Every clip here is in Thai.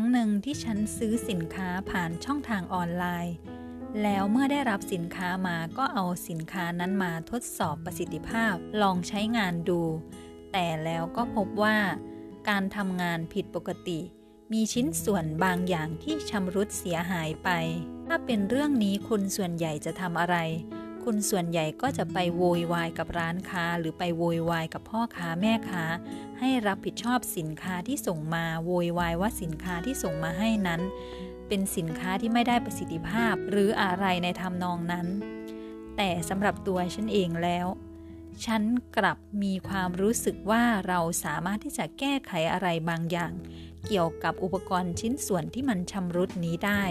รั้งหนึ่งที่ฉันซื้อสินค้าผ่านช่องทางออนไลน์ แล้วเมื่อได้รับสินค้ามาก็เอาสินค้านั้นมาทดสอบประสิทธิภาพลองใช้งานดู แต่แล้วก็พบว่า การทำงานผิดปกติ มีชิ้นส่วนบางอย่างที่ชำรุดเสียหายไป ถ้าเป็นเรื่องนี้คุณส่วนใหญ่จะทำอะไร คุณส่วนใหญ่ก็จะไปโวยวายกับร้านค้า หรือไปโวยวายกับพ่อค้าแม่ค้า ให้รับผิดชอบสินค้าที่ส่งมาโวยวายว่าสินค้าที่ส่งมาให้นั้น เป็นสินค้าที่ไม่ได้ประสิทธิภาพหรืออะไรในทำนองนั้น แต่สำหรับตัวฉันเองแล้ว ฉันกลับมีความรู้สึกว่าเราสามารถที่จะแก้ไขอะไรบางอย่าง เกี่ยวกับอุปกรณ์ชิ้นส่วนที่มันชำรุดนี้ได้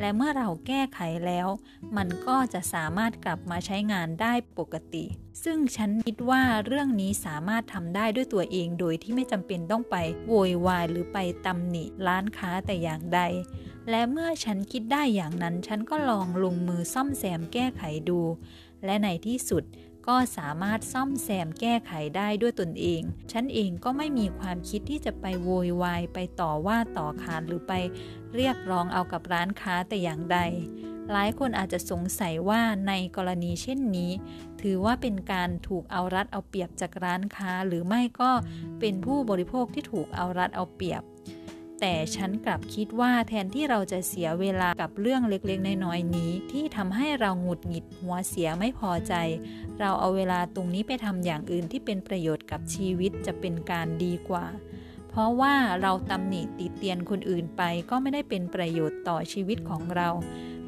และเมื่อเราแก้ไขแล้ว มันก็จะสามารถกลับมาใช้งานได้ปกติ ซึ่งฉันคิดว่าเรื่องนี้สามารถทำได้ด้วยตัวเองโดยที่ไม่จำเป็นต้องไปโวยวายหรือไปตำหนิร้านค้าแต่อย่างใด และเมื่อฉันคิดได้อย่างนั้น ฉันก็ลองลงมือซ่อมแซมแก้ไขดู และในที่สุด ก็สามารถซ่อมแซมแก้ไขได้ด้วยตนเอง ฉันเองก็ไม่มีความคิดที่จะไปโวยวายไปต่อว่าต่อขานหรือไปเรียกร้องเอากับร้านค้าแต่อย่างใด หลายคนอาจจะสงสัยว่าในกรณีเช่นนี้ ถือว่าเป็นการถูกเอารัดเอาเปรียบจากร้านค้าหรือไม่ก็เป็นผู้บริโภคที่ถูกเอารัดเอาเปรียบ แต่ฉันกลับคิดว่าแทนที่เราจะเสียเวลากับเรื่องเล็กๆ น้อยๆนี้ ที่ทำให้เราหงุดหงิดหัวเสียไม่พอใจ เราเอาเวลาตรงนี้ไปทำอย่างอื่นที่เป็นประโยชน์กับชีวิตจะเป็นการดีกว่า เพราะว่าเราตำหนิติเตียนคนอื่นไปก็ไม่ได้เป็นประโยชน์ต่อชีวิตของเรา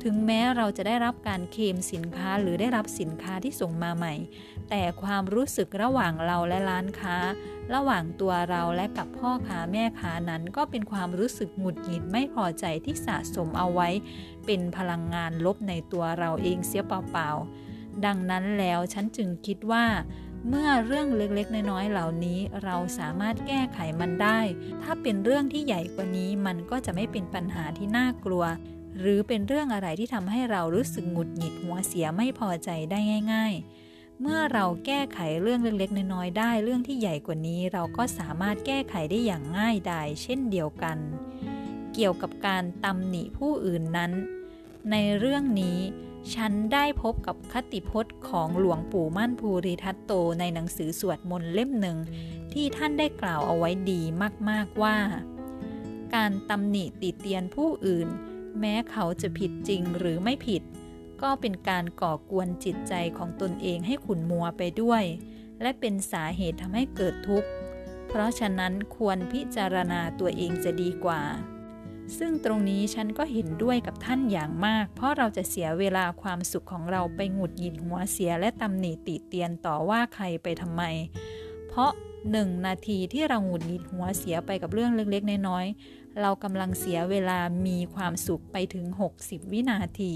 ถึงแม้เราจะได้รับการเคลมสินค้าหรือได้รับสินค้าที่ส่งมาใหม่ แต่ความรู้สึกระหว่างเราและร้านค้า ระหว่างตัวเราและกับพ่อค้าแม่ค้านั้นก็เป็นความรู้สึกหงุดหงิดไม่พอใจที่สะสมเอาไว้ เป็นพลังงานลบในตัวเราเองเสียเปล่าๆ ดังนั้นแล้วฉันจึงคิดว่าเมื่อเรื่องเล็กๆ น้อยๆ เหล่านี้เราสามารถแก้ไขมันได้ ถ้าเป็นเรื่องที่ใหญ่กว่านี้มันก็จะไม่เป็นปัญหาที่น่ากลัว หรือเป็นเรื่องอะไรที่ทำให้เรารู้สึกหงุดหงิดหัวเสียไม่พอใจได้ง่าย ๆ เมื่อเราแก้ไขเรื่องเล็กๆน้อยๆได้เรื่องที่ใหญ่กว่านี้ เราก็สามารถแก้ไขได้อย่างง่ายดายเช่นเดียวกัน เกี่ยวกับการตำหนิผู้อื่นนั้น ในเรื่องนี้ฉันได้พบกับคติพจน์ของหลวงปู่มั่นภูริทัตโตในหนังสือสวดมนต์เล่มหนึ่ง ที่ท่านได้กล่าวเอาไว้ดีมากๆว่า การตำหนิติเตียนผู้อื่น แม้เขาจะผิดจริงหรือไม่ผิด ก็เป็นการก่อกวนจิตใจของตนเองให้ขุ่นมัวไปด้วย และเป็นสาเหตุทำให้เกิดทุกข์ เพราะฉะนั้นควรพิจารณาตัวเองจะดีกว่า ซึ่งตรงนี้ฉันก็เห็นด้วยกับท่านอย่างมาก เพราะเราจะเสียเวลาความสุขของเราไปหงุดหงิดหัวเสียและตำหนิติเตียนต่อว่าใครไปทำไม เพราะ หนึ่งนาทีที่เราหงุดหงิดหัวเสียไปกับเรื่องเล็กๆ น้อยๆ เรากำลังเสียเวลามีความสุขไปถึง 60 วินาที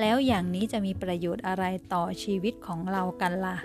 แล้วอย่างนี้จะมีประโยชน์อะไรต่อชีวิตของเรากันล่ะ